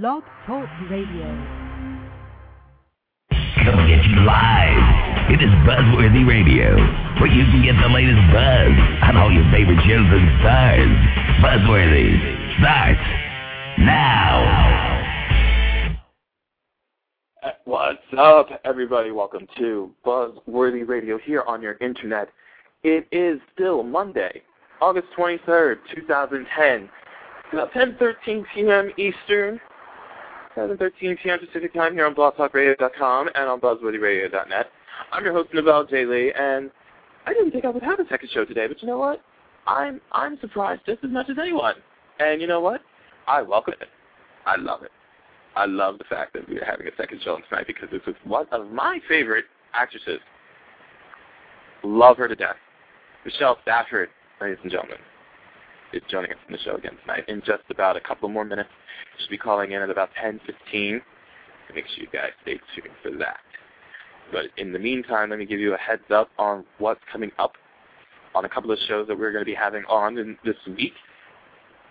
Blog Talk Radio. Coming at you live. It is Buzzworthy Radio, where you can get the latest buzz on all your favorite shows and stars. Buzzworthy starts now. What's up, everybody? Welcome to Buzzworthy Radio here on your internet. It is still Monday, August 23rd, 2010. It's about 10:13 p.m. Eastern, 7:13 p.m. Pacific Time here on BlogTalkRadio.com and on BuzzworthyRadio.net. I'm your host Nabel J. Lee, and I didn't think I would have a second show today, but you know what? I'm I'm surprised just as much as anyone. And you know what? I welcome it. I love it. I love the fact that we're having a second show tonight because this is one of my favorite actresses. Love her to death. Michelle Stafford, ladies and gentlemen, is joining us in the show again tonight. In just about a couple more minutes, she'll be calling in at about 10:15. So make sure you guys stay tuned for that. But in the meantime, let me give you a heads up on what's coming up on a couple of shows that we're going to be having on in this week.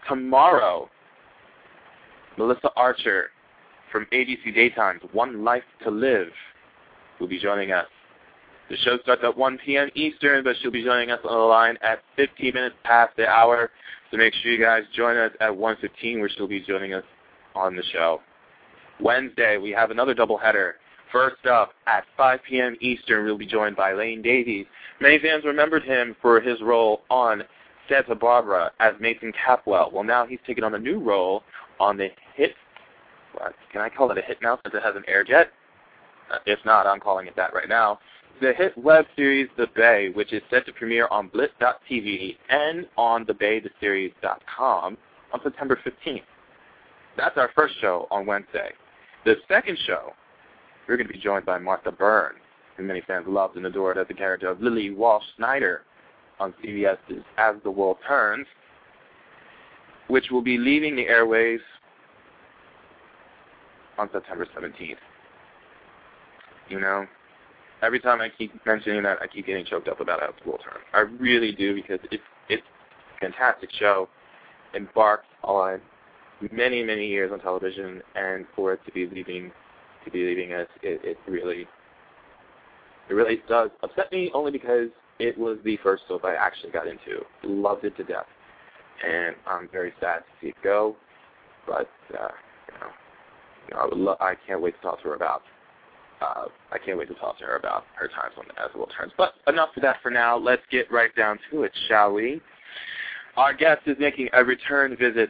Tomorrow, Melissa Archer from ABC Daytime's One Life to Live will be joining us. The show starts at 1 p.m. Eastern, but she'll be joining us on the line at 15 minutes past the hour. So make sure you guys join us at 1.15 where she'll be joining us on the show. Wednesday, we have another doubleheader. First up, at 5 p.m. Eastern, we'll be joined by Lane Davies. Many fans remembered him for his role on Santa Barbara as Mason Capwell. Well, now he's taken on a new role on the hit, what, can I call it a hit now since it hasn't aired yet? Uh, if not, I'm calling it that right now. The hit web series The Bay, which is set to premiere on Blip.tv and on thebaytheseries.com on September 15th. That's our first show on Wednesday. The second show, we're going to be joined by Martha Byrne, who many fans loved and adored as the character of Lily Walsh Snyder on CBS's As the World Turns, which will be leaving the airways on September 17th. You know, every time I keep mentioning that, I keep getting choked up about the World Turns. I really do because it's it's a fantastic show, embarked on many many years on television, and for it to be leaving to be leaving us, it, it really it really does upset me only because it was the first soap I actually got into. Loved it to death, and I'm very sad to see it go. But uh, you know, you know I would lo- I can't wait to talk to her about. Uh, I can't wait to talk to her about her times on As the World Turns. But enough of that for now. Let's get right down to it, shall we? Our guest is making a return visit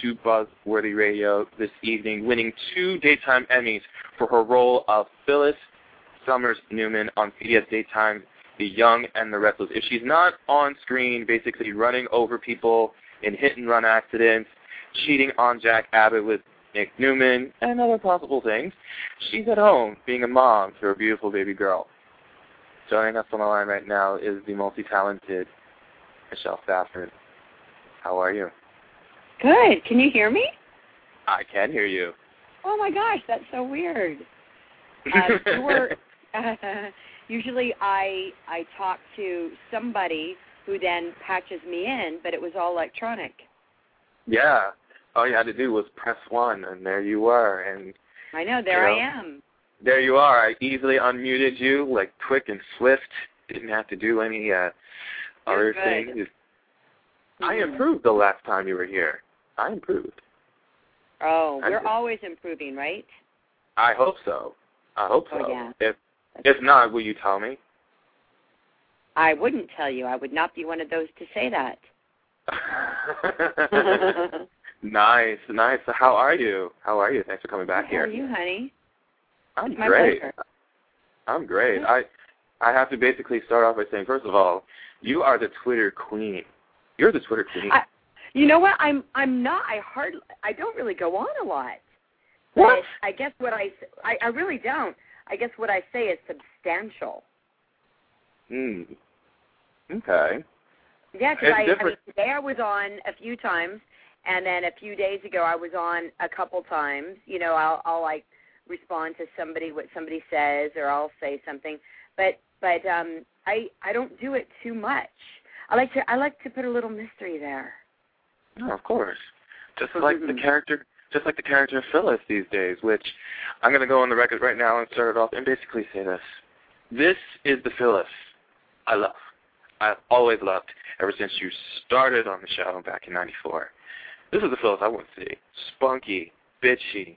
to Buzzworthy Radio this evening, winning two daytime Emmys for her role of Phyllis Summers Newman on CBS Daytime, The Young and the Restless. If she's not on screen, basically running over people in hit and run accidents, cheating on Jack Abbott with Nick Newman, and other possible things, she's at home being a mom to her beautiful baby girl. Joining us on the line right now is the multi-talented Michelle Stafford. How are you? Good. Can you hear me? I can hear you. Oh my gosh, that's so weird. Uh, you were, uh, usually I I talk to somebody who then patches me in, but it was all electronic. Yeah. All you had to do was press one, and there you were. And I know. There You know, I am. there you are. I easily unmuted you, like quick and swift. Didn't have to do any uh, other things. I Mhm. improved the last time you were here. I improved. Oh, I we're did. always improving, right? I hope so. I hope so. Oh, yeah. If if not, will you tell me? I wouldn't tell you. I would not be one of those to say that. nice, nice. So how are you? How are you? Thanks for coming back How here. are you, honey? I'm It's great. I'm great. I I have to basically start off by saying, first of all, you are the Twitter queen. You're the Twitter queen. I, you know what? I'm I'm not. I hard. I don't really go on a lot. what? But I guess what I I really don't. I guess what I say is substantial. Hmm. Okay. Yeah, because I, I mean, today I was on a few times, and then a few days ago I was on a couple times. You know, I'll I'll like respond to somebody what somebody says, or I'll say something. But but um, I I don't do it too much. I like to I like to put a little mystery there. No, of course. Just like the Mhm. character, just like the character Phyllis these days, which I'm going to go on the record right now and start it off and basically say this. This is the Phyllis I love. I've always loved ever since you started on the show back in 94. This is the Phyllis I want to see. Spunky, bitchy,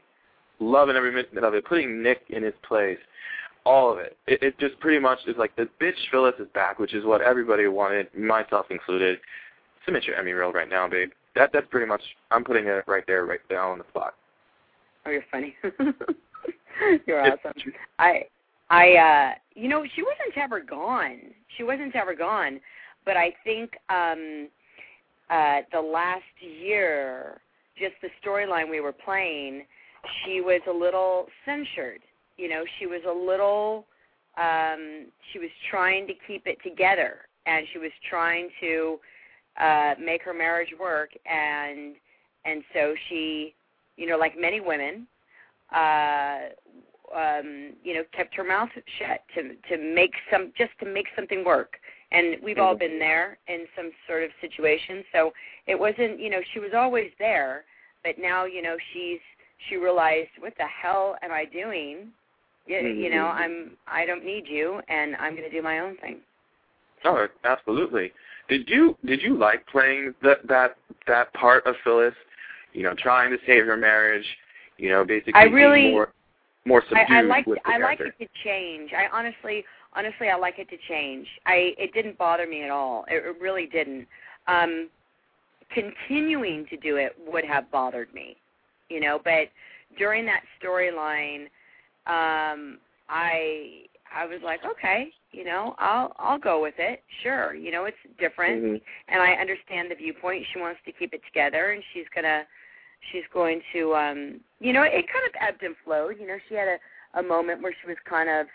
loving every minute of it, putting Nick in his place, all of it. It, it just pretty much is like the bitch Phyllis is back, which is what everybody wanted, myself included. Submit your Emmy reel right now, babe. That that's pretty much. I'm putting it right there, right there on the spot. Oh, you're funny. you're awesome. I, I, uh, you know, she wasn't ever gone. She wasn't ever gone, but I think um uh the last year, just the storyline we were playing, she was a little censured. You know, she was a little. um She was trying to keep it together, and she was trying to uh make her marriage work and and so she you know like many women uh um you know kept her mouth shut to to make some just to make something work and we've all been there in some sort of situation so it wasn't you know she was always there but now you know she's she realized what the hell am i doing you, you know mm-hmm. i'm i don't need you and i'm going to do my own thing Oh, absolutely. Did you did you like playing that that that part of Phyllis? You know, trying to save her marriage. You know, basically I really being more more subdued I, I like with the I like character. it to change. I honestly honestly I like it to change. I it didn't bother me at all. It, it really didn't. Um continuing to do it would have bothered me. You know, but during that storyline um I I was like, okay, you know, I'll I'll go with it. Sure, you know, it's different Mhm. and I understand the viewpoint. She wants to keep it together, and she's gonna, she's going to, um, you know, it kind of ebbed and flowed. You know, she had a a moment where she was kind of,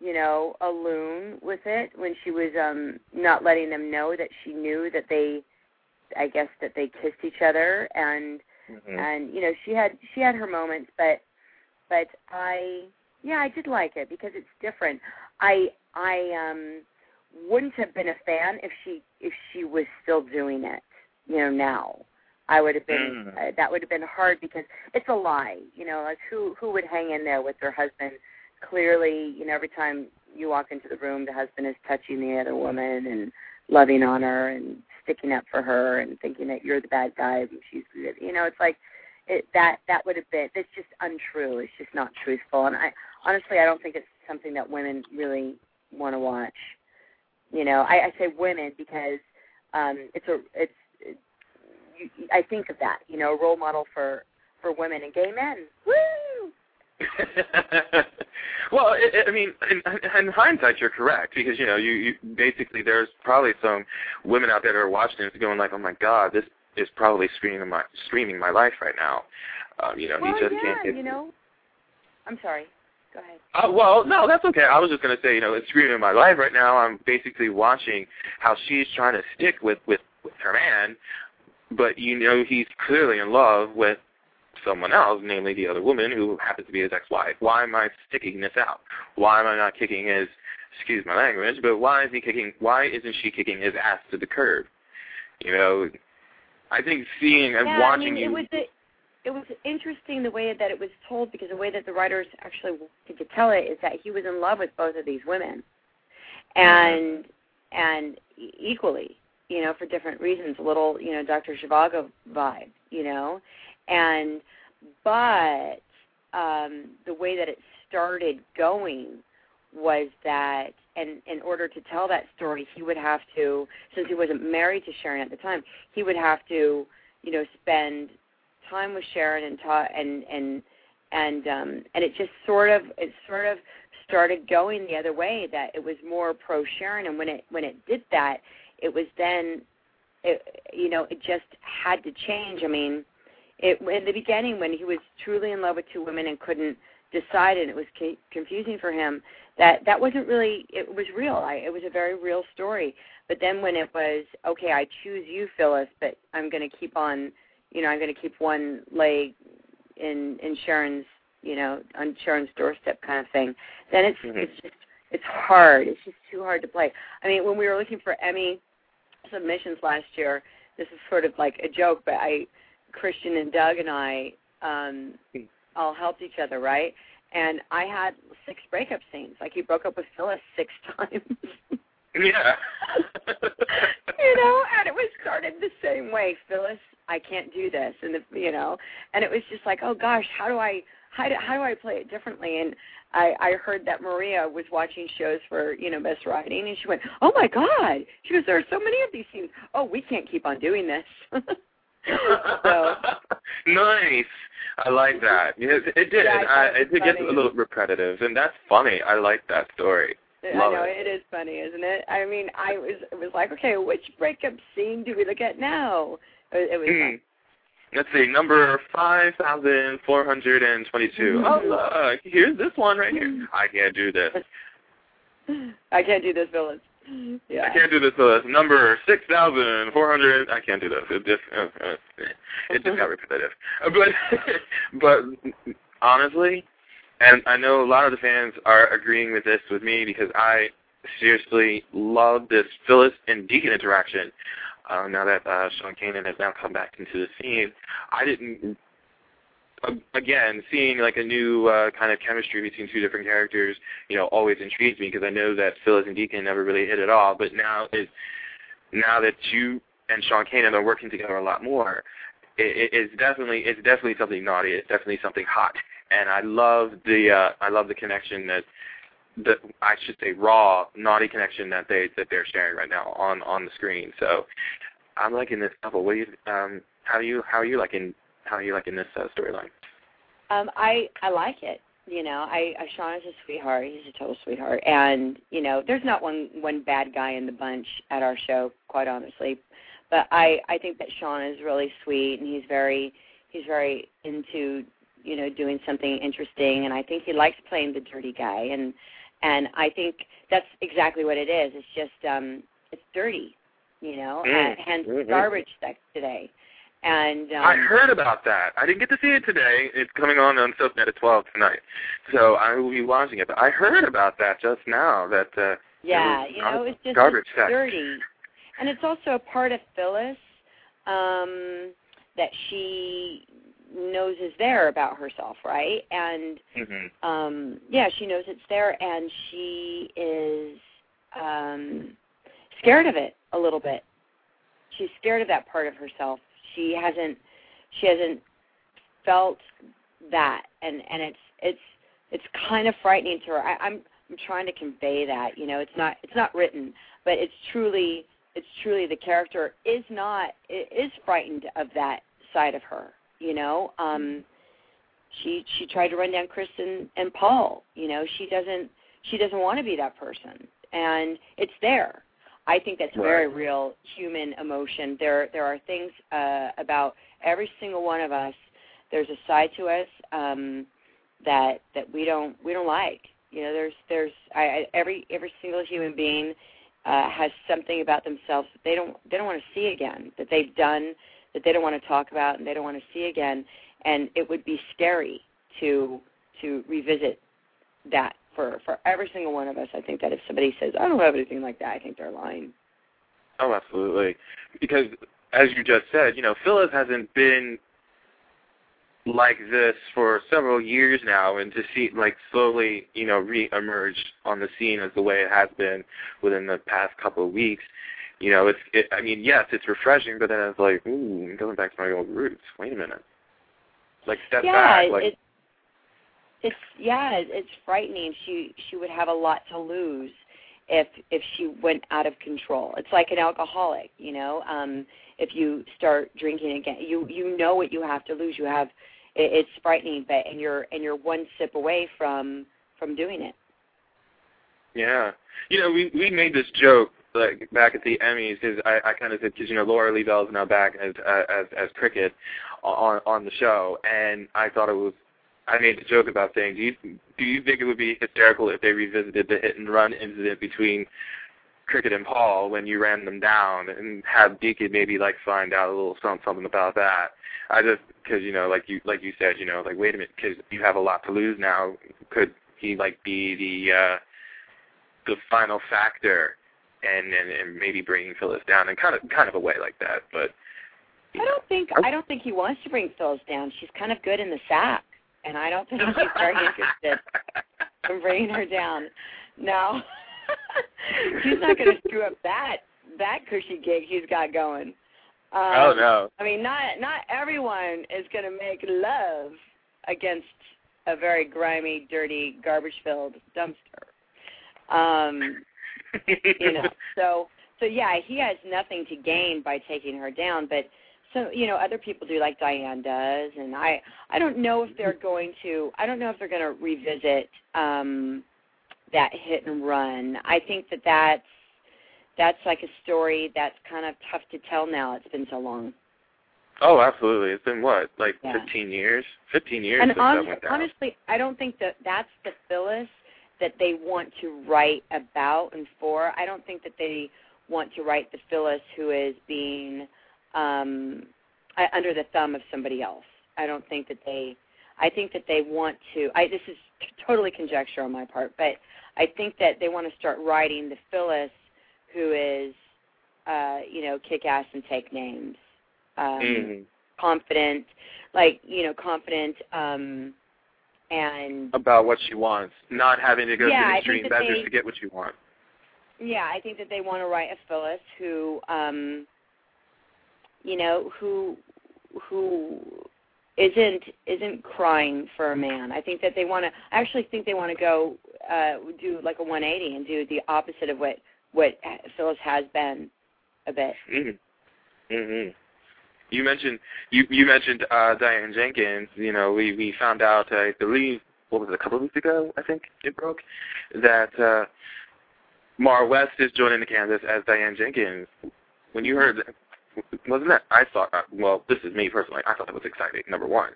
you know, a loon with it when she was um not letting them know that she knew that they, I guess that they kissed each other, and Mhm. and you know she had she had her moments, but but I yeah I did like it because it's different. I I um wouldn't have been a fan if she if she was still doing it you know now i would have been Mm. uh, that would have been hard because it's a lie you know like who who would hang in there with their husband clearly you know every time you walk into the room the husband is touching the other woman and loving on her and sticking up for her and thinking that you're the bad guy and she's you know it's like it that that would have been it's just untrue. It's just not truthful. And i honestly i don't think it's something that women really want to watch. You know i i say women because um it's a it's i think of that you know a role model for for women and gay men. Woo well, it, I mean, in, in hindsight, you're correct because you know, you, you basically there's probably some women out there that are watching this going like, "Oh my God, this is probably screaming my screaming my life right now." Um, you know, well he just yeah can't. Get, you know i'm sorry go ahead Uh, well, no, that's okay. I was just gonna say, you know, it's screaming my life right now. I'm basically watching how she's trying to stick with with with her man, but you know he's clearly in love with someone else, namely the other woman who happens to be his ex-wife. Why am I sticking this out? Why am I not kicking his, excuse my language, but why is he kicking? Why isn't she kicking his ass to the curb? You know, I think seeing and yeah, watching I mean, you. it was a, it was interesting the way that it was told because the way that the writers actually wanted to tell it is that he was in love with both of these women, and and equally, you know, for different reasons. A little, you know, Dr. Zhivago vibe, you know, and but um, the way that it started going was that and in order to tell that story he would have to since he wasn't married to Sharon at the time he would have to you know spend time with Sharon and ta- and and and um and it just sort of it sort of started going the other way that it was more pro Sharon and when it when it did that it was then it you know it just had to change. I mean it in the beginning when he was truly in love with two women and couldn't decide and it was ca- confusing for him that that wasn't really it was real. I, it was a very real story. But then when it was okay i choose you phyllis but i'm going to keep on you know i'm going to keep one leg in in sharon's you know on sharon's doorstep kind of thing then it's Mhm. it's just it's hard. It's just too hard to play. I mean when we were looking for emmy submissions last year this is sort of like a joke but i christian and doug and i um all helped each other, right? And I had six breakup scenes. Like he broke up with Phyllis six times. Yeah. you know, and it was started the same way. Phyllis, I can't do this, and the, you know, and it was just like, oh gosh, how do I, how do, how do I play it differently? And I, I heard that Maria was watching shows for, you know, best writing, and she went, oh my god, she goes, there are so many of these scenes. Oh, we can't keep on doing this. so nice. I like that. Yes, it did. Yeah, I it did get a little repetitive, and that's funny. I like that story. I know it. it is funny, isn't it? I mean, I was it was like, okay, which breakup scene do we look at now? It, it was Hmm. fun. Let's see, number 5,422. Oh, look, here's this one right here. I can't do this. I can't do this, Phyllis. Yeah. I can't do this. Uh, number 6,400. I can't do this. It just, uh, uh, it just got repetitive. But, but honestly, and I know a lot of the fans are agreeing with this with me because I seriously love this Phyllis and Deacon interaction. Uh, now that uh, Sean Kanan has now come back into the scene, I didn't. Uh, again, seeing like a new uh, kind of chemistry between two different characters, you know, always intrigues me because I know that Phyllis and Deacon never really hit it off. But now it, now that you and Sean Kanan are working together a lot more, it, it, it's definitely it's definitely something naughty. It's definitely something hot, and I love the uh, I love the connection that the I should say raw naughty connection that they that they're sharing right now on on the screen. So I'm liking this couple. What do you um how do you how are you liking how are you liking this uh, storyline? Um, I I like it. You know, I, I Sean is a sweetheart. He's a total sweetheart, and you know, there's not one one bad guy in the bunch at our show, quite honestly. But I I think that Sean is really sweet, and he's very he's very into you know doing something interesting, and I think he likes playing the dirty guy, and and I think that's exactly what it is. It's just um it's dirty, you know, Mm, and hence mhm. garbage sex today. And um, I heard about that. I didn't get to see it today. It's coming on on SoapNet at 12 tonight, so I will be watching it. But I heard about that just now. That uh, Yeah, you know, gar- it's just garbage dirty, and it's also a part of Phyllis um, that she knows is there about herself, right? And hmm um, yeah, she knows it's there, and she is um, scared of it a little bit. She's scared of that part of herself. She hasn't she hasn't felt that, and and it's it's it's kind of frightening to her. I, I'm I'm trying to convey that. You know, it's not it's not written, but it's truly it's truly the character is not is frightened of that side of her. You know, um, she she tried to run down Christine and Paul. You know, she doesn't she doesn't want to be that person, and it's there. I think that's very real human emotion. There there are things uh, about every single one of us. There's a side to us um, that that we don't we don't like. You know, there's there's I, I, every every single human being uh, has something about themselves that they don't they don't want to see again. That they've done that they don't want to talk about and they don't want to see again. And it would be scary to to revisit that for for every single one of us. I think that if somebody says I don't have anything like that, I think they're lying. Oh, absolutely. Because as you just said, you know, Phyllis hasn't been like this for several years now, and to see like slowly, you know, re-emerge on the scene as the way it has been within the past couple of weeks. You know, it's. It, I mean, yes, it's refreshing, but then it's like, ooh, I'm going back to my old roots. Wait a minute. Like step yeah, back. Like it, it's yeah, it- it's frightening. She she would have a lot to lose if if she went out of control. It's like an alcoholic, you know. Um, if you start drinking again, you you know what you have to lose. You have it, it's frightening, but and you're and you're one sip away from from doing it. Yeah, you know, we we made this joke like back at the Emmys because I, I kind of said because you know Lauralee Bell's now back as uh, as as cricket on on the show, and I thought it was. I made the joke about saying, do you do you think it would be hysterical if they revisited the hit and run incident between Cricket and Paul when you ran them down and have Deacon maybe like find out a little something something about that? I just because you know like you like you said you know like wait a minute because you have a lot to lose now. Could he like be the uh the final factor and, and and maybe bringing Phyllis down in kind of kind of a way like that. But I don't think I don't think he wants to bring Phyllis down. She's kind of good in the sack, and I don't think he's very interested in bringing her down. No, he's not going to screw up that that cushy gig he's got going. Um, oh no! I mean, not not everyone is going to make love against a very grimy, dirty, garbage-filled dumpster. Um, you know, so so yeah, he has nothing to gain by taking her down, but so you know other people do like Diane does, and I I don't know if they're going to I don't know if they're going to revisit um that hit and run. I think that that's that's like a story that's kind of tough to tell now. It's been so long. Oh, absolutely. It's been what, like Yeah. 15 years? 15 years And since hon- that went down. honestly, I don't think that that's the Phyllis that they want to write about and for. I don't think that they want to write the Phyllis who is being um, uh, under the thumb of somebody else. I don't think that they. I think that they want to. I this is t- totally conjecture on my part, but I think that they want to start writing the Phyllis who is, uh, you know, kick ass and take names. Um, Mhm. confident, like you know, confident, um, and About what she wants, not having to go Yeah, through think extreme that measures they- to get what you want. yeah, I think that they want to write a Phyllis who, um, you know, who who isn't isn't crying for a man. I think that they want to. I actually think they want to go uh, do like a 180 and do the opposite of what what Phyllis has been a bit. Mhm. Mhm. You mentioned you you mentioned uh Diane Jenkins. You know, we we found out I believe what was it a couple of weeks ago? I think it broke that uh Maura West is joining the Kansas as Diane Jenkins. When you heard that, wasn't that I thought uh, well this is me personally I thought that was exciting number one,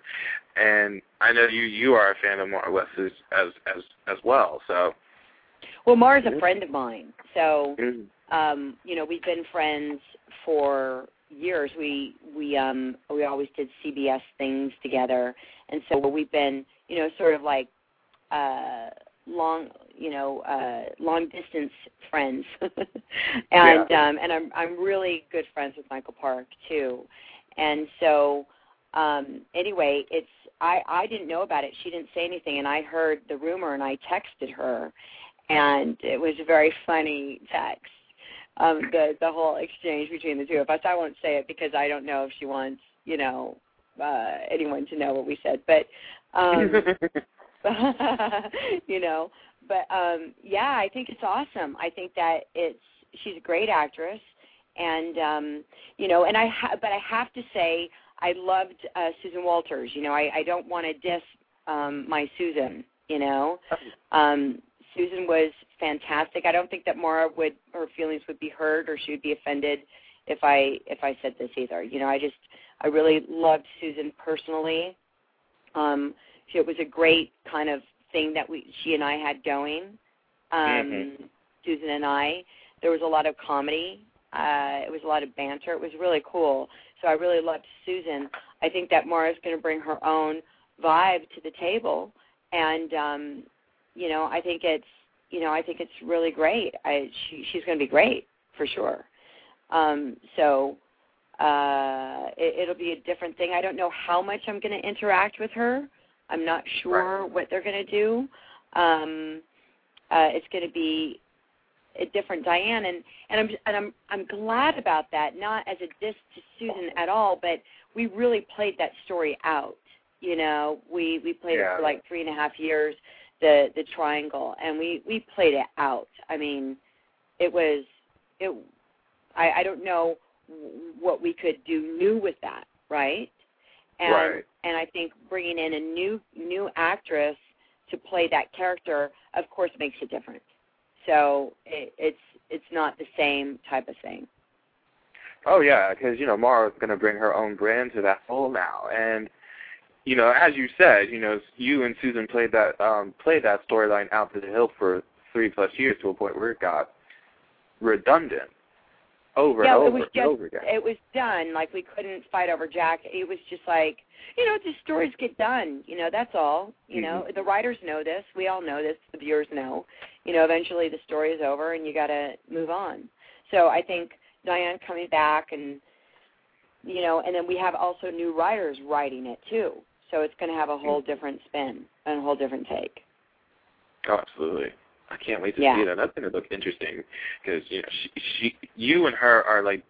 and I know you you are a fan of Maura West as as as, as well. So Well, Maura's a friend of mine, so Mhm. um, you know, we've been friends for years. We we um we always did CBS things together, and so we've been you know sort of like uh long you know uh long distance friends. And Yeah. um and i'm i'm really good friends with michael park too. And so um anyway it's i i didn't know about it. She didn't say anything. And i heard the rumor and i texted her. And it was a very funny text um the the whole exchange between the two of us. I won't say it because i don't know if she wants you know uh anyone to know what we said. But um you know but um yeah i think it's awesome. I think that it's she's a great actress and um you know and i ha- but i have to say i loved uh susan walters. You know i i don't want to diss um my susan you know? Um susan was fantastic. I don't think that maura would her feelings would be hurt or she would be offended if i if i said this either. You know i just i really loved susan personally. Um she, it was a great kind of thing that we she and I had going. Um Mhm. Susan and I. There was a lot of comedy. Uh it was a lot of banter. It was really cool. So I really loved Susan. I think that Maura's going to bring her own vibe to the table and um you know, I think it's you know, I think it's really great. I she she's going to be great for sure. Um so uh it, it'll be a different thing. I don't know how much I'm going to interact with her. I'm not sure what they're going to do. Um, uh, it's going to be a different Diane, and and I'm and I'm I'm glad about that. Not as a diss to Susan at all, but we really played that story out. You know, we we played Yeah. it for like three and a half years, the the triangle, and we we played it out. I mean, it was it. I I don't know what we could do new with that, right? And Right. and I think bringing in a new new actress to play that character, of course, makes a difference. So it, it's it's not the same type of thing. Oh yeah, because you know Maura's going to bring her own brand to that role now, and you know, as you said, you know, you and Susan played that um played that storyline out to the hill for three plus years to a point where it got redundant over yeah, and it over was and just over again. it was done. Like we couldn't fight over Jack. It was just like you know, the stories get done. You know, that's all. You know, the writers know this. We all know this. The viewers know. You know, eventually the story is over and you got to move on. So I think Diane coming back and you know, and then we have also new writers writing it too. So it's going to have a whole Mm-hmm. different spin and a whole different take. Oh, absolutely. I can't wait to Yeah. see that. That's going to look interesting because you know she, she, you and her are like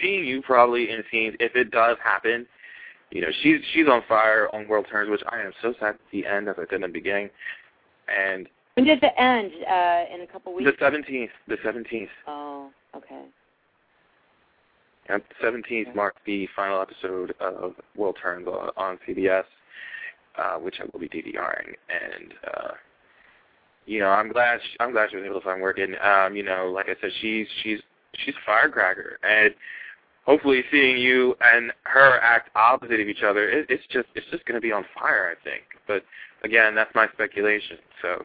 seeing you probably in scenes. If it does happen, you know she's she's on fire on World Turns, which I am so sad to see end as I said in the beginning. And When does it end? Uh, in a couple weeks? the seventeenth, the seventeenth, oh, okay. and the seventeenth marks the final episode of World Turns on, on CBS, uh, which I will be DVRing. And uh, you know, I'm glad she, I'm glad she was able to find work. And um, you know, like I said, she's she's she's a firecracker, and hopefully seeing you and her act opposite of each other, it, it's just it's just going to be on fire, I think. But again, that's my speculation, so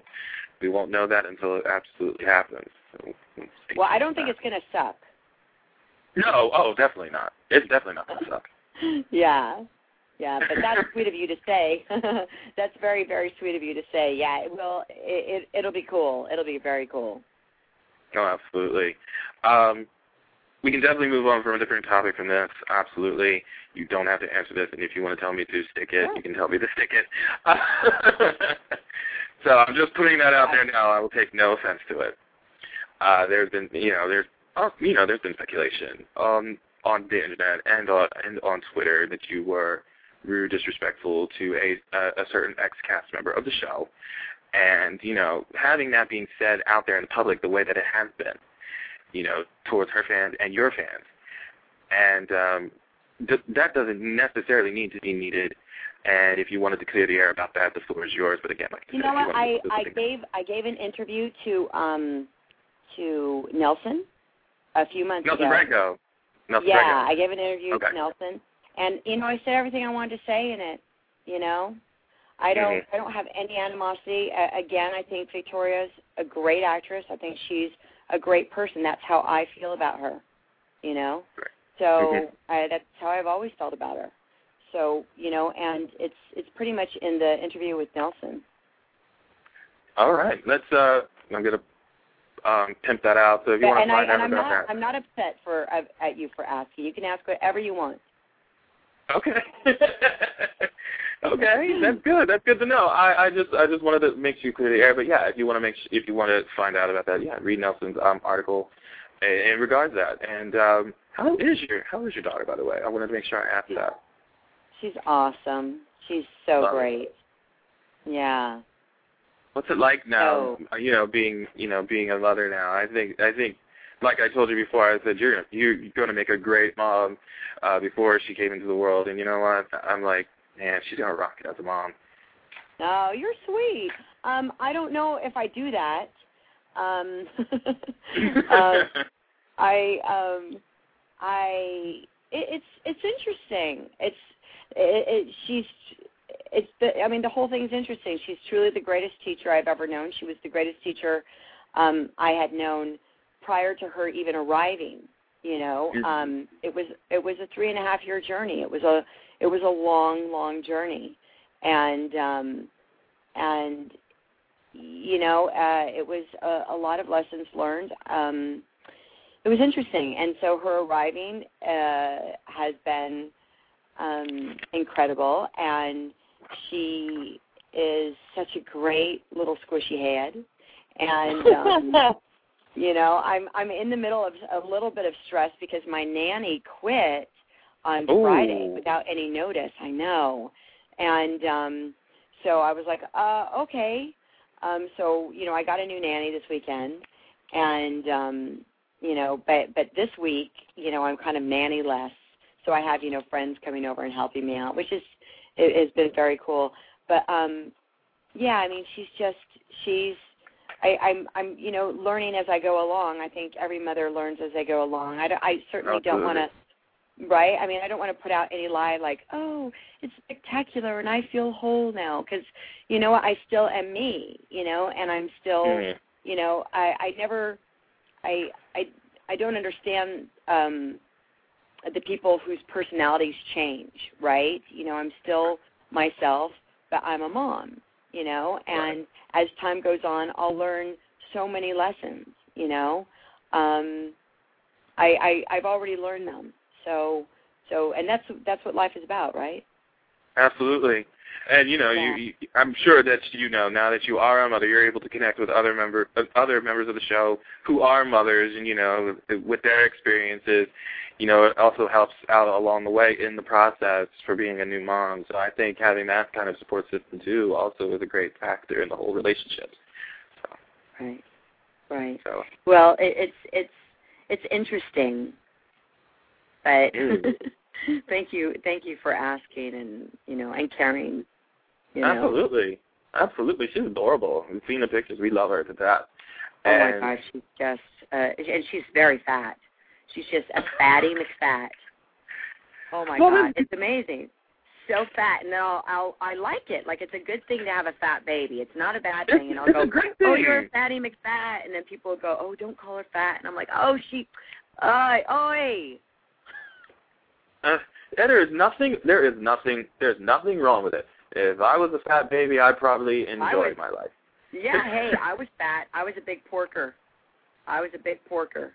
we won't know that until it absolutely happens. So we'll Well, I don't for think that. it's going to suck. No, oh, definitely not. It's definitely not going to suck. yeah. Yeah, but that's sweet of you to say. that's very, very sweet of you to say. Yeah, it will. It, it it'll be cool. It'll be very cool. No, absolutely. Um, we can definitely move on from a different topic from this. Absolutely. You don't have to answer this, and if you want to tell me to stick it, Sure. you can tell me to stick it. so I'm just putting that out there now. I will take no offense to it. Uh, there's been, you know, there's, oh, you know, there's been speculation on on the internet and on and on Twitter that you were rude, disrespectful to a a, a certain ex-cast member of the show, and you know, having that being said out there in the public the way that it has been, you know, towards her fans and your fans, and um, th- that doesn't necessarily need to be needed. And if you wanted to clear the air about that, the floor is yours. But again, like You know what? I I gave I gave an interview to um to Nelson a few months Nelson ago. Branco. Nelson yeah. I gave an interview Okay. to Nelson, and you know I said everything I wanted to say in it. You know, I don't Mhm. I don't have any animosity. Uh, again, I think Victoria's a great actress. I think she's a great person. That's how I feel about her. You know, Right. so Mhm. I, that's how I've always felt about her. So you know, and it's it's pretty much in the interview with Nelson. All right, let's. uh I'm gonna um, pimp that out. So if you want to I find out and I'm about not that, I'm not upset for uh, at you for asking. You can ask whatever you want. Okay. okay, that's good. That's good to know. I, I just I just wanted to make sure you clear the air. But yeah, if you want to make if you want to find out about that, yeah, read Nelson's um, article in, in regards to that. And um, how is your how is your daughter, by the way? I wanted to make sure I asked that. She's awesome. She's so Love it. great. Yeah. What's it like now? Uh, You know, being you know being a mother now. I think I think like I told you before, I said you're you're going to make a great mom uh, before she came into the world. And you know what? I'm like, man, she's gonna rock it as a mom. Oh, you're sweet. Um, I don't know if I do that. Um, uh, I um, I it, it's it's interesting. It's it, it, she's it's the I mean the whole thing's interesting. She's truly the greatest teacher I've ever known. She was the greatest teacher um, I had known prior to her even arriving. You know, um, it was it was a three and a half year journey. It was a it was a long long journey, and um, and you know uh, it was a, a lot of lessons learned. Um, it was interesting, and so her arriving uh, has been um, incredible, and she is such a great little squishy head, and um, you know i'm i'm in the middle of a little bit of stress because my nanny quit on Ooh. friday without any notice i know. And um so i was like uh okay. Um so you know i got a new nanny this weekend and um you know but but this week you know i'm kind of nanny less so i have you know friends coming over and helping me out which is it has been very cool. But um yeah i mean she's just she's I, I'm, I'm, you know, learning as I go along. I think every mother learns as they go along. I, I certainly don't want to, right? I mean, I don't want to put out any lie like, oh, it's spectacular and I feel whole now, because you know? I still am me, you know, and I'm still, Mhm. you know, I, I never, I, I, I don't understand um, the people whose personalities change, right? You know, I'm still myself, but I'm a mom, you know, and as time goes on, I'll learn so many lessons, you know. Um, I, I I've already learned them, so So, and that's that's what life is about, right? Absolutely. And you know, Yeah. you, you I'm sure that you know now that you are a mother, you're able to connect with other member uh, other members of the show who are mothers, and you know, with their experiences, you know, it also helps out along the way in the process for being a new mom. So I think having that kind of support system too also is a great factor in the whole relationship. So, Right. Right. so Well, it, it's it's it's interesting, but Mm. thank you thank you for asking and you know and caring. You know. absolutely, absolutely, she's adorable. We've seen the pictures. We love her to death. Oh my gosh, she's just uh, and she's very fat. She's just a fatty McFat. Oh my Well, god, it's amazing. So fat, and then I'll, I'll I like it. Like it's a good thing to have a fat baby. It's not a bad thing. And I'll it's go, oh, you're a fatty McFat, and then people will go, oh, don't call her fat, and I'm like, oh, she, oi, oi. Uh, there is nothing. There is nothing. There's nothing wrong with it. If I was a fat baby, I'd probably enjoy would- my life. Yeah, hey, I was fat. I was a big porker. I was a big porker.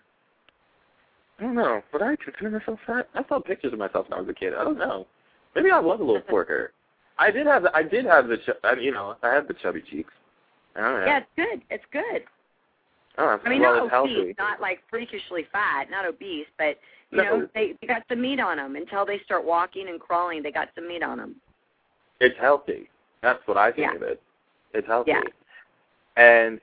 I don't know. Would I consider myself fat? I saw pictures of myself when I was a kid. I don't know. Maybe I was a little porker. I did have. The, I did have the. Ch- I, you know, I had the chubby cheeks. I don't know. Yeah, it's good. It's good. Oh, I mean, well, not obese, healthy. not like freakishly fat, not obese, but you No. know, they, they got some meat on them. Until they start walking and crawling, they got some meat on them. It's healthy. That's what I think Yeah. of it. It's healthy. Yeah. And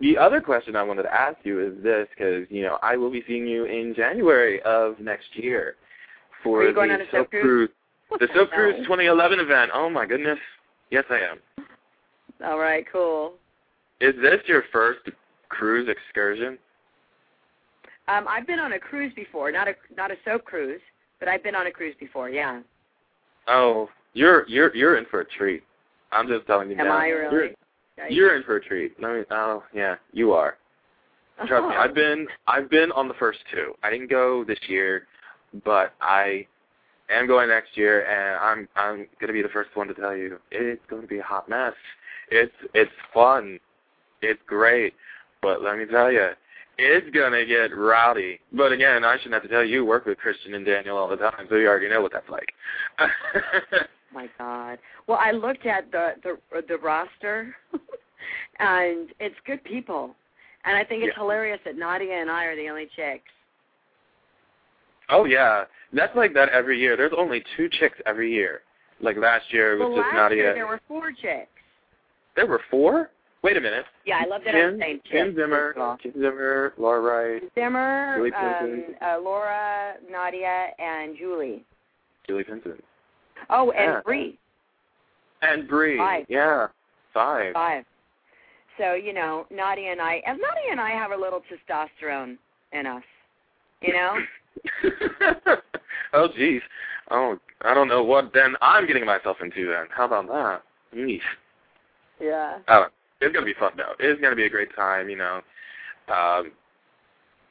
the other question I wanted to ask you is this, because you know I will be seeing you in January of next year for the soap cruise? The Soap Cruise 2011 event. Oh my goodness. Yes, I am. All right, cool. Is this your first cruise excursion? Um, I've been on a cruise before, not a not a soap cruise, but I've been on a cruise before. Yeah. Oh, you're you're you're in for a treat. I'm just telling you Am now. I You're, really? you're in for a treat. Let me. Oh, yeah, you are. Trust me, I've been I've been on the first two. I didn't go this year, but I am going next year, and I'm I'm gonna be the first one to tell you it's going to be a hot mess. It's it's fun, it's great, but let me tell you, it's gonna get rowdy. But again, I shouldn't have to tell you. You work with Christian and Daniel all the time, so you already know what that's like. my God. Well, I looked at the the the roster, and it's good people, and I think it's Yeah. hilarious that Nadia and I are the only chicks. oh yeah, that's like that every year. There's only two chicks every year. Like last year it was Well, just last Nadia. year there were four chicks. There were four. Wait a minute. Yeah, I love that I'm Kim, saying chicks. Kim Zimmer, first. Kim Zimmer, Laura Wright, Zimmer, Julie um, uh, Laura, Nadia, and Julie. Julie Vincent, Oh, and Yeah. Bree, and Bree. Five. Yeah, five. five. So you know, Nadia and I, and Nadia and I have a little testosterone in us. You know, oh jeez. Oh, I don't know what then I'm getting myself into then. How about that? Yeesh. yeah. I don't, it's gonna be fun though. It's gonna be a great time. You know, um,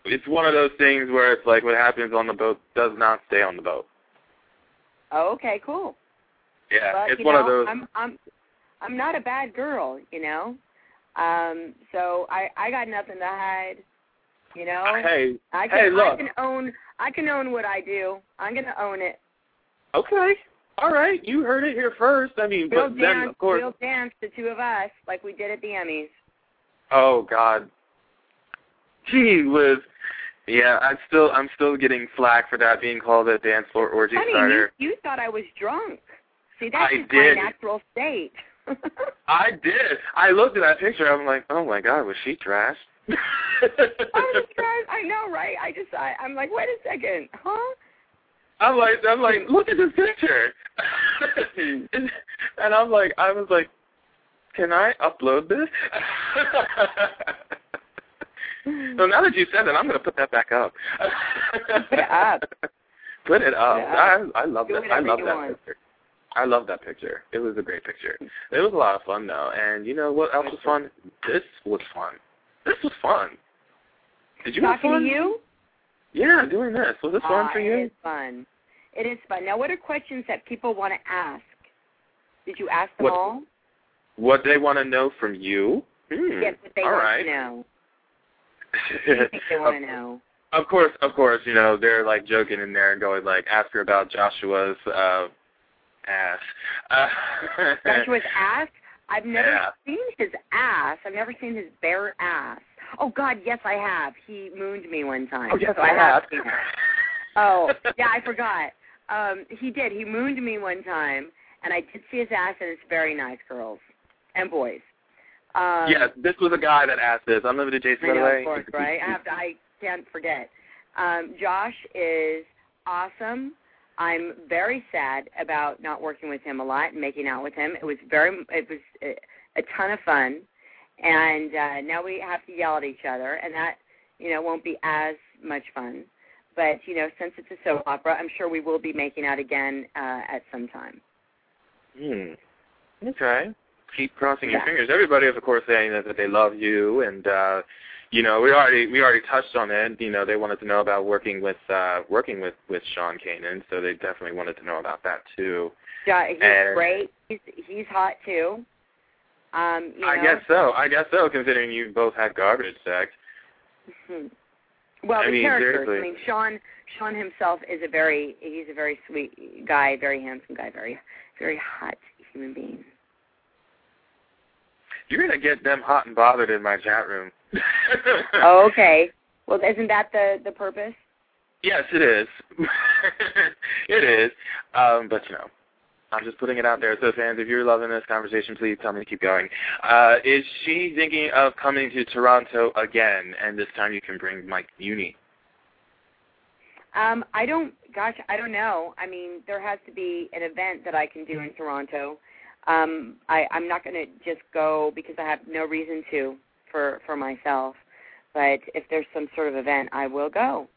it's one of those things where it's like what happens on the boat does not stay on the boat. Oh, okay, cool. Yeah, But, it's one know, of those. I'm I'm I'm not a bad girl, you know. Um, so I I got nothing to hide. You know, hey, I can hey, I can own I can own what I do. I'm gonna own it. Okay. All right. You heard it here first. I mean, We'll but then dance, of course. we'll dance the two of us like we did at the Emmys. Oh God. Gee whiz. Yeah, I'm still I'm still getting flack for that being called a dance floor orgy Honey, starter. you, you thought I was drunk. See, that's I just did. my natural state. I did. I looked at that picture. I'm like, oh my God, was she trash? I was surprised. I know, right? I just, I, I'm like, wait a second, huh? I'm like, I'm like, look at this picture. and, and I'm like, I was like, can I upload this? so now that you said it, I'm going to put that back up. Put it up. Put it up. I, I love Do that. I love that want. picture. I love that picture. It was a great picture. It was a lot of fun though. And you know what else was fun? This was fun. This was fun. Did you have Talking fun? to you? Yeah, doing this. Was this fun Ah, for It you? is fun. It is fun. Now, what are questions that people want to ask? Did you ask them What- all? What they want to know from you? Hmm. Yes, what they All want right. to know. What do you think they want to know? of course, of course, you know they're like joking in there and going like, ask her about Joshua's uh, ass. Uh, Joshua's ass. I've never Yeah. seen his ass. I've never seen his bare ass. Oh God, yes I have. He mooned me one time. Oh yes, so I have. seen it. Oh, yeah, I forgot. Um, he did. He mooned me one time, and I did see his ass, and it's very nice, girls and boys. Um, yes, this was a guy that asked this. Unlimited Jason, I know, of course, right? I have to. I can't forget. Um, Josh is awesome. I'm very sad about not working with him a lot and making out with him. It was very. It was a, a ton of fun, and uh, now we have to yell at each other, and that you know won't be as much fun. But you know, since it's a soap opera, I'm sure we will be making out again uh, at some time. Hmm. Okay. Keep crossing your fingers. Everybody is, of course, saying that, that they love you, and uh, you know, we already we already touched on it. You know, they wanted to know about working with uh, working with with Sean Kanan, so they definitely wanted to know about that too. Jo- he's And- great. He's he's hot too. Um, you I guess so. I guess so, considering you both had garbage sex. Hmm. Well, I the mean, characters. seriously. I mean, Sean. Sean himself is a very. He's a very sweet guy, very handsome guy, very, very hot human being. You're gonna get them hot and bothered in my chat room. Oh, okay. Well, isn't that the the purpose? Yes, it is. it is. Um, but you know, I'm just putting it out there. So fans, if you're loving this conversation, please tell me to keep going. Uh, is she thinking of coming to Toronto again? And this time you can bring Mike Muni. Um, I don't. Gosh, I don't know. I mean, there has to be an event that I can do in Toronto. Um, I, I'm not going to just go because I have no reason to for for myself. But if there's some sort of event, I will go.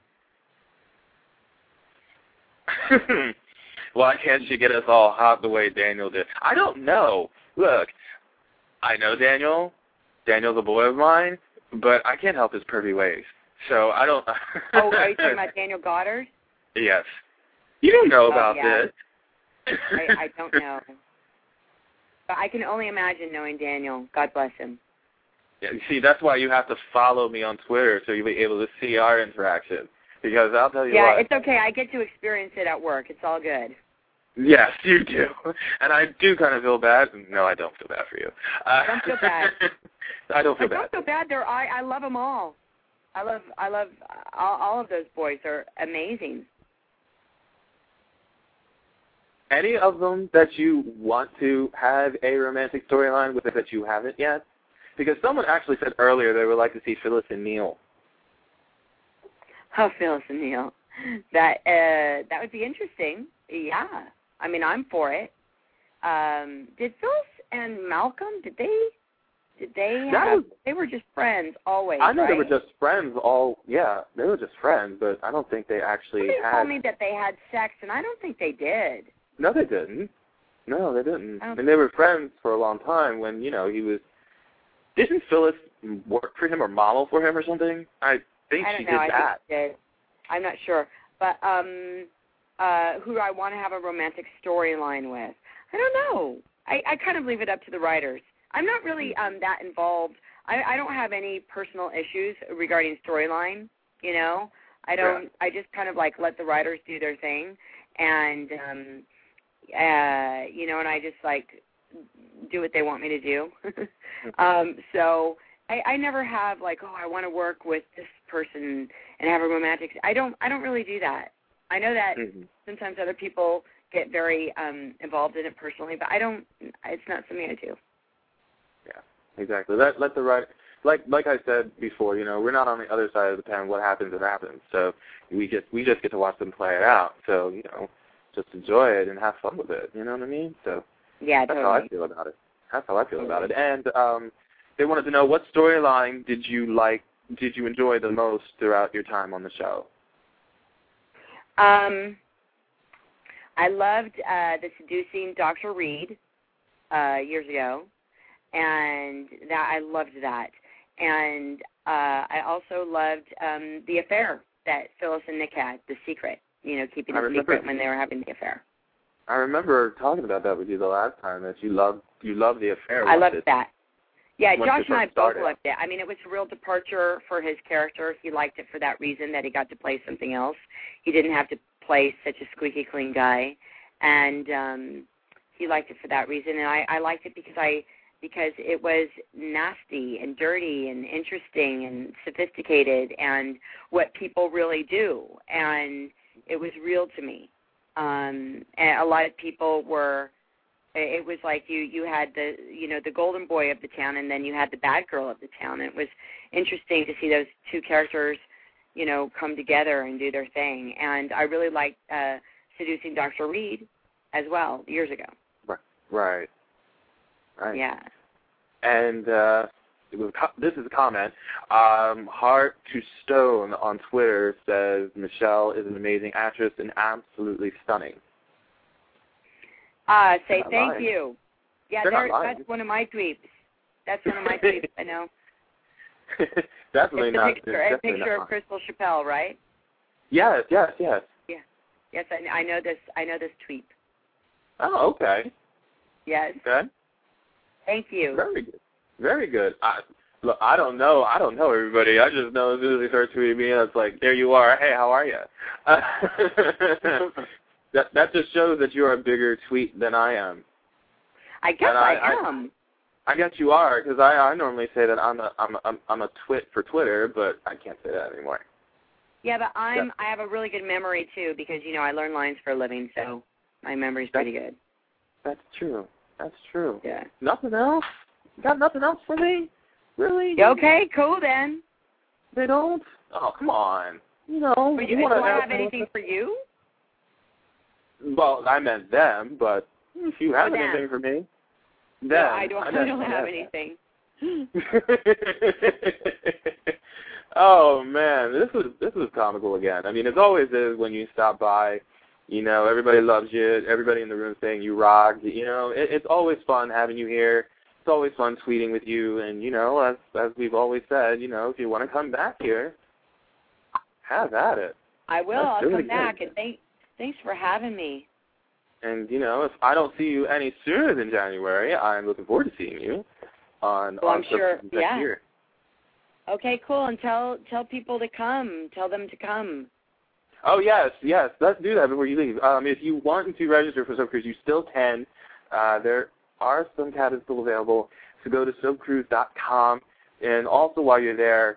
Why can't she get us all hot the way Daniel did? I don't know. Look, I know Daniel. Daniel's a boy of mine, but I can't help his pervy ways. So I don't. Oh, are you talking about Daniel Goddard? Yes. You don't know Oh, about yeah. this. I, I don't know. But I can only imagine knowing Daniel. God bless him. Yeah, you see, that's why you have to follow me on Twitter so you'll be able to see our interaction. Because I'll tell you Yeah, what. it's okay. I get to experience it at work. It's all good. Yes, you do. And I do kind of feel bad. No, I don't feel bad for you. Uh, Don't feel bad. I don't feel I bad. don't feel bad. They're I I love them all. I love I love all, all of those boys. Are amazing. Any of them that you want to have a romantic storyline with that you haven't yet? Because someone actually said earlier they would like to see Phyllis and Neil. Oh, Phyllis and Neil. That uh that would be interesting. Yeah. I mean, I'm for it. Um did Phyllis and Malcolm did they did they have, was- they were just friends always, I know right? they were just friends all yeah, they were just friends, but I don't think they actually Somebody had told me that they had sex and I don't think they did. No, they didn't. No, they didn't. And they were friends for a long time when, you know, he was didn't Phyllis work for him or model for him or something? I think I don't she know. did I that. think they did. I'm not sure. But um uh who do I want to have a romantic storyline with? I don't know. I, I kind of leave it up to the writers. I'm not really um that involved. I, I don't have any personal issues regarding storyline, you know. I don't I just kind of like let the writers do their thing and um uh you know and I just like do what they want me to do. um so I, I never have like, oh, I want to work with this person and have a romantic. I don't. I don't really do that. I know that Mhm. sometimes other people get very um involved in it personally, but I don't. It's not something I do. Yeah. Exactly. Let let the right like like I said before, you know, we're not on the other side of the pen. What happens, it happens. So we just we just get to watch them play it out. So you know, just enjoy it and have fun with it. You know what I mean? So Yeah, that's how I feel about it. That's how I feel about it. And um, they wanted to know what storyline did you like? Did you enjoy the most throughout your time on the show? Um, I loved uh the seducing Dr. Reed uh years ago, and that I loved that. And uh I also loved um the affair that Phyllis and Nick had, the secret. You know, keeping it secret when they were having the affair. I remember talking about that with you the last time that you loved you loved the affair. I loved it? that. Yeah, Josh and I both loved it. I mean, it was a real departure for his character. He liked it for that reason that he got to play something else. He didn't have to play such a squeaky clean guy, and um he liked it for that reason. And I, I liked it because I because it was nasty and dirty and interesting and sophisticated and what people really do, and it was real to me. Um, and a lot of people were it was like you you had the you know the golden boy of the town and then you had the bad girl of the town and it was interesting to see those two characters you know come together and do their thing and i really liked uh seducing dr reed as well years ago Right. Right. yeah And uh, it was co- this is a comment. Um, Heart to Stone on Twitter says Michelle is an amazing actress and absolutely stunning. Uh say thank lying. you yeah They're not there, that's one of my tweets that's one of my tweets i know definitely it's a not. picture a definitely picture of Crystal Chappell right Yes, yes, yes. Yeah. yes i i know this i know this tweet Oh, okay. yes Okay. thank you Very good. Very good. I, look, I don't know. I don't know everybody. I just know as soon as they start tweeting me, it's like, there you are. Hey, how are you? that that just shows that you're a bigger tweet than I am. i guess i, I- I- am I guess you are because I I normally say that I'm a I'm a, I'm a twit for Twitter, but I can't say that anymore. Yeah, but I'm Yeah. I have a really good memory too because you know I learn lines for a living, so my memory's pretty good. That's true. That's true. Yeah. Nothing else? You got nothing else for me? Really? Okay, cool then. They don't? Oh, come on. You know, For you, you I ask have anything for you? Well, I meant them, but if you have Oh, anything for me, them. no, I don't. I, meant don't have them. anything. oh man, this is this is comical again. I mean, it always is when you stop by. You know, everybody loves you. Everybody in the room saying you rock. You know, it, it's always fun having you here. It's always fun tweeting with you. And you know, as as we've always said, you know, if you want to come back here, have at it. I will. That's I'll really come back and thank. Thanks for having me. And you know, if I don't see you any sooner than January, I'm looking forward to seeing you on Well, on I'm sure- yeah. year. Okay, cool. And tell tell people to come. Tell them to come. Oh yes, yes. Let's do that before you leave. Um, if you want to register for Soap Cruise, you still can. Uh, there are some cabins still available. So go to soapcruise.com, and also while you're there,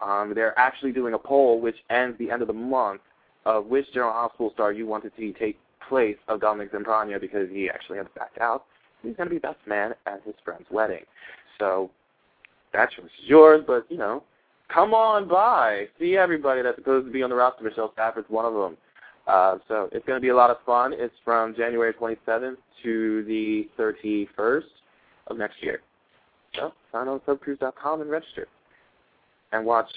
um, they're actually doing a poll which ends the end of the month of which General Hospital star you want to see take place of Dominic Zamprogna because he actually had to back out. He's going to be best man at his friend's wedding. So that choice is yours, but you know, come on by. See everybody that's supposed to be on the roster. Michelle Stafford's one of them. Uh, so it's going to be a lot of fun. It's from January 27th to the 31st of next year. So sign on soapcruise.com and register. And watch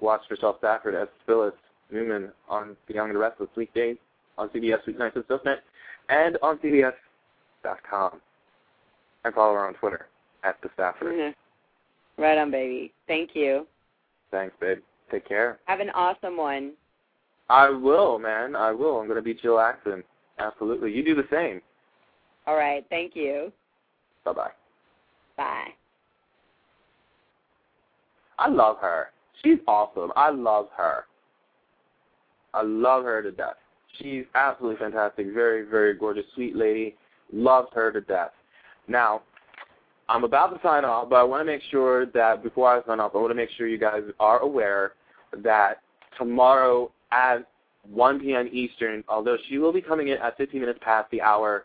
watch Michelle Stafford as Phyllis Newman on The Young and the Restless weekdays on CBS Weeknights and SoapNet and on CBS.com. And follow her on Twitter at the Stafford. Mhm. Right on, baby. Thank you. Thanks, babe. Take care. Have an awesome one. I will, man. I will. I'm going to be Jill Axon. Absolutely. You do the same. All right. Thank you. Bye-bye. Bye. I love her. She's awesome. I love her. I love her to death. She's absolutely fantastic. Very, very gorgeous, sweet lady. Love her to death. Now, I'm about to sign off, but I want to make sure that before I sign off, I want to make sure you guys are aware that tomorrow at 1 p.m. Eastern, although she will be coming in at 15 minutes past the hour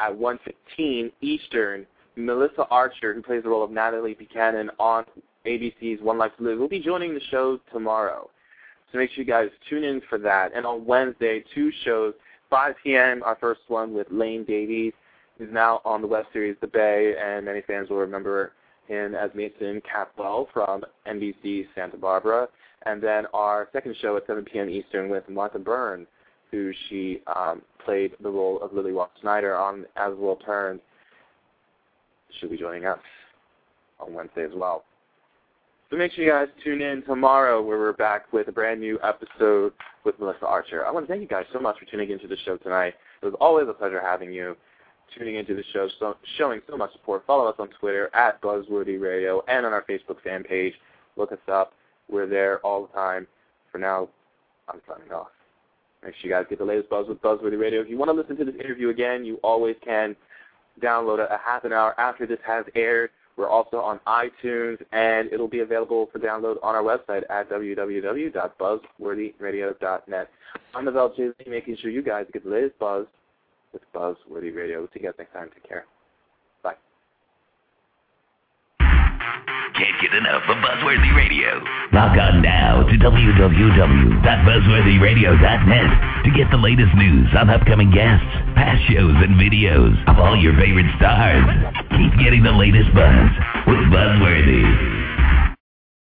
at 1:15 Eastern, Melissa Archer, who plays the role of Natalie Buchanan on ABC's One Life to Live, will be joining the show tomorrow. So make sure you guys tune in for that. And on Wednesday, two shows, 5 p.m., our first one with Lane Davies, who's now on the web series The Bay, and many fans will remember him as Mason Capwell from NBC Santa Barbara. And then our second show at 7 p.m. Eastern with Martha Byrne, who she um, played the role of Lily Walsh Snyder on As World Turns. She'll be joining us on Wednesday as well. So make sure you guys tune in tomorrow where we're back with a brand new episode with Melissa Archer. I want to thank you guys so much for tuning into the show tonight. It was always a pleasure having you. tuning into the show, so, showing so much support. Follow us on Twitter at Buzzworthy Radio and on our Facebook fan page. Look us up. We're there all the time. For now, I'm signing off. Make sure you guys get the latest buzz with Buzzworthy Radio. If you want to listen to this interview again, you always can download it a half an hour after this has aired. We're also on iTunes, and it'll be available for download on our website at www.buzzworthyradio.net. I'm the J. making sure you guys get the latest buzz with Buzzworthy Radio. We'll see you guys next time. Take care. Can't get enough of Buzzworthy Radio. Log on now to www.buzzworthyradio.net to get the latest news on upcoming guests, past shows, and videos of all your favorite stars. Keep getting the latest buzz with Buzzworthy.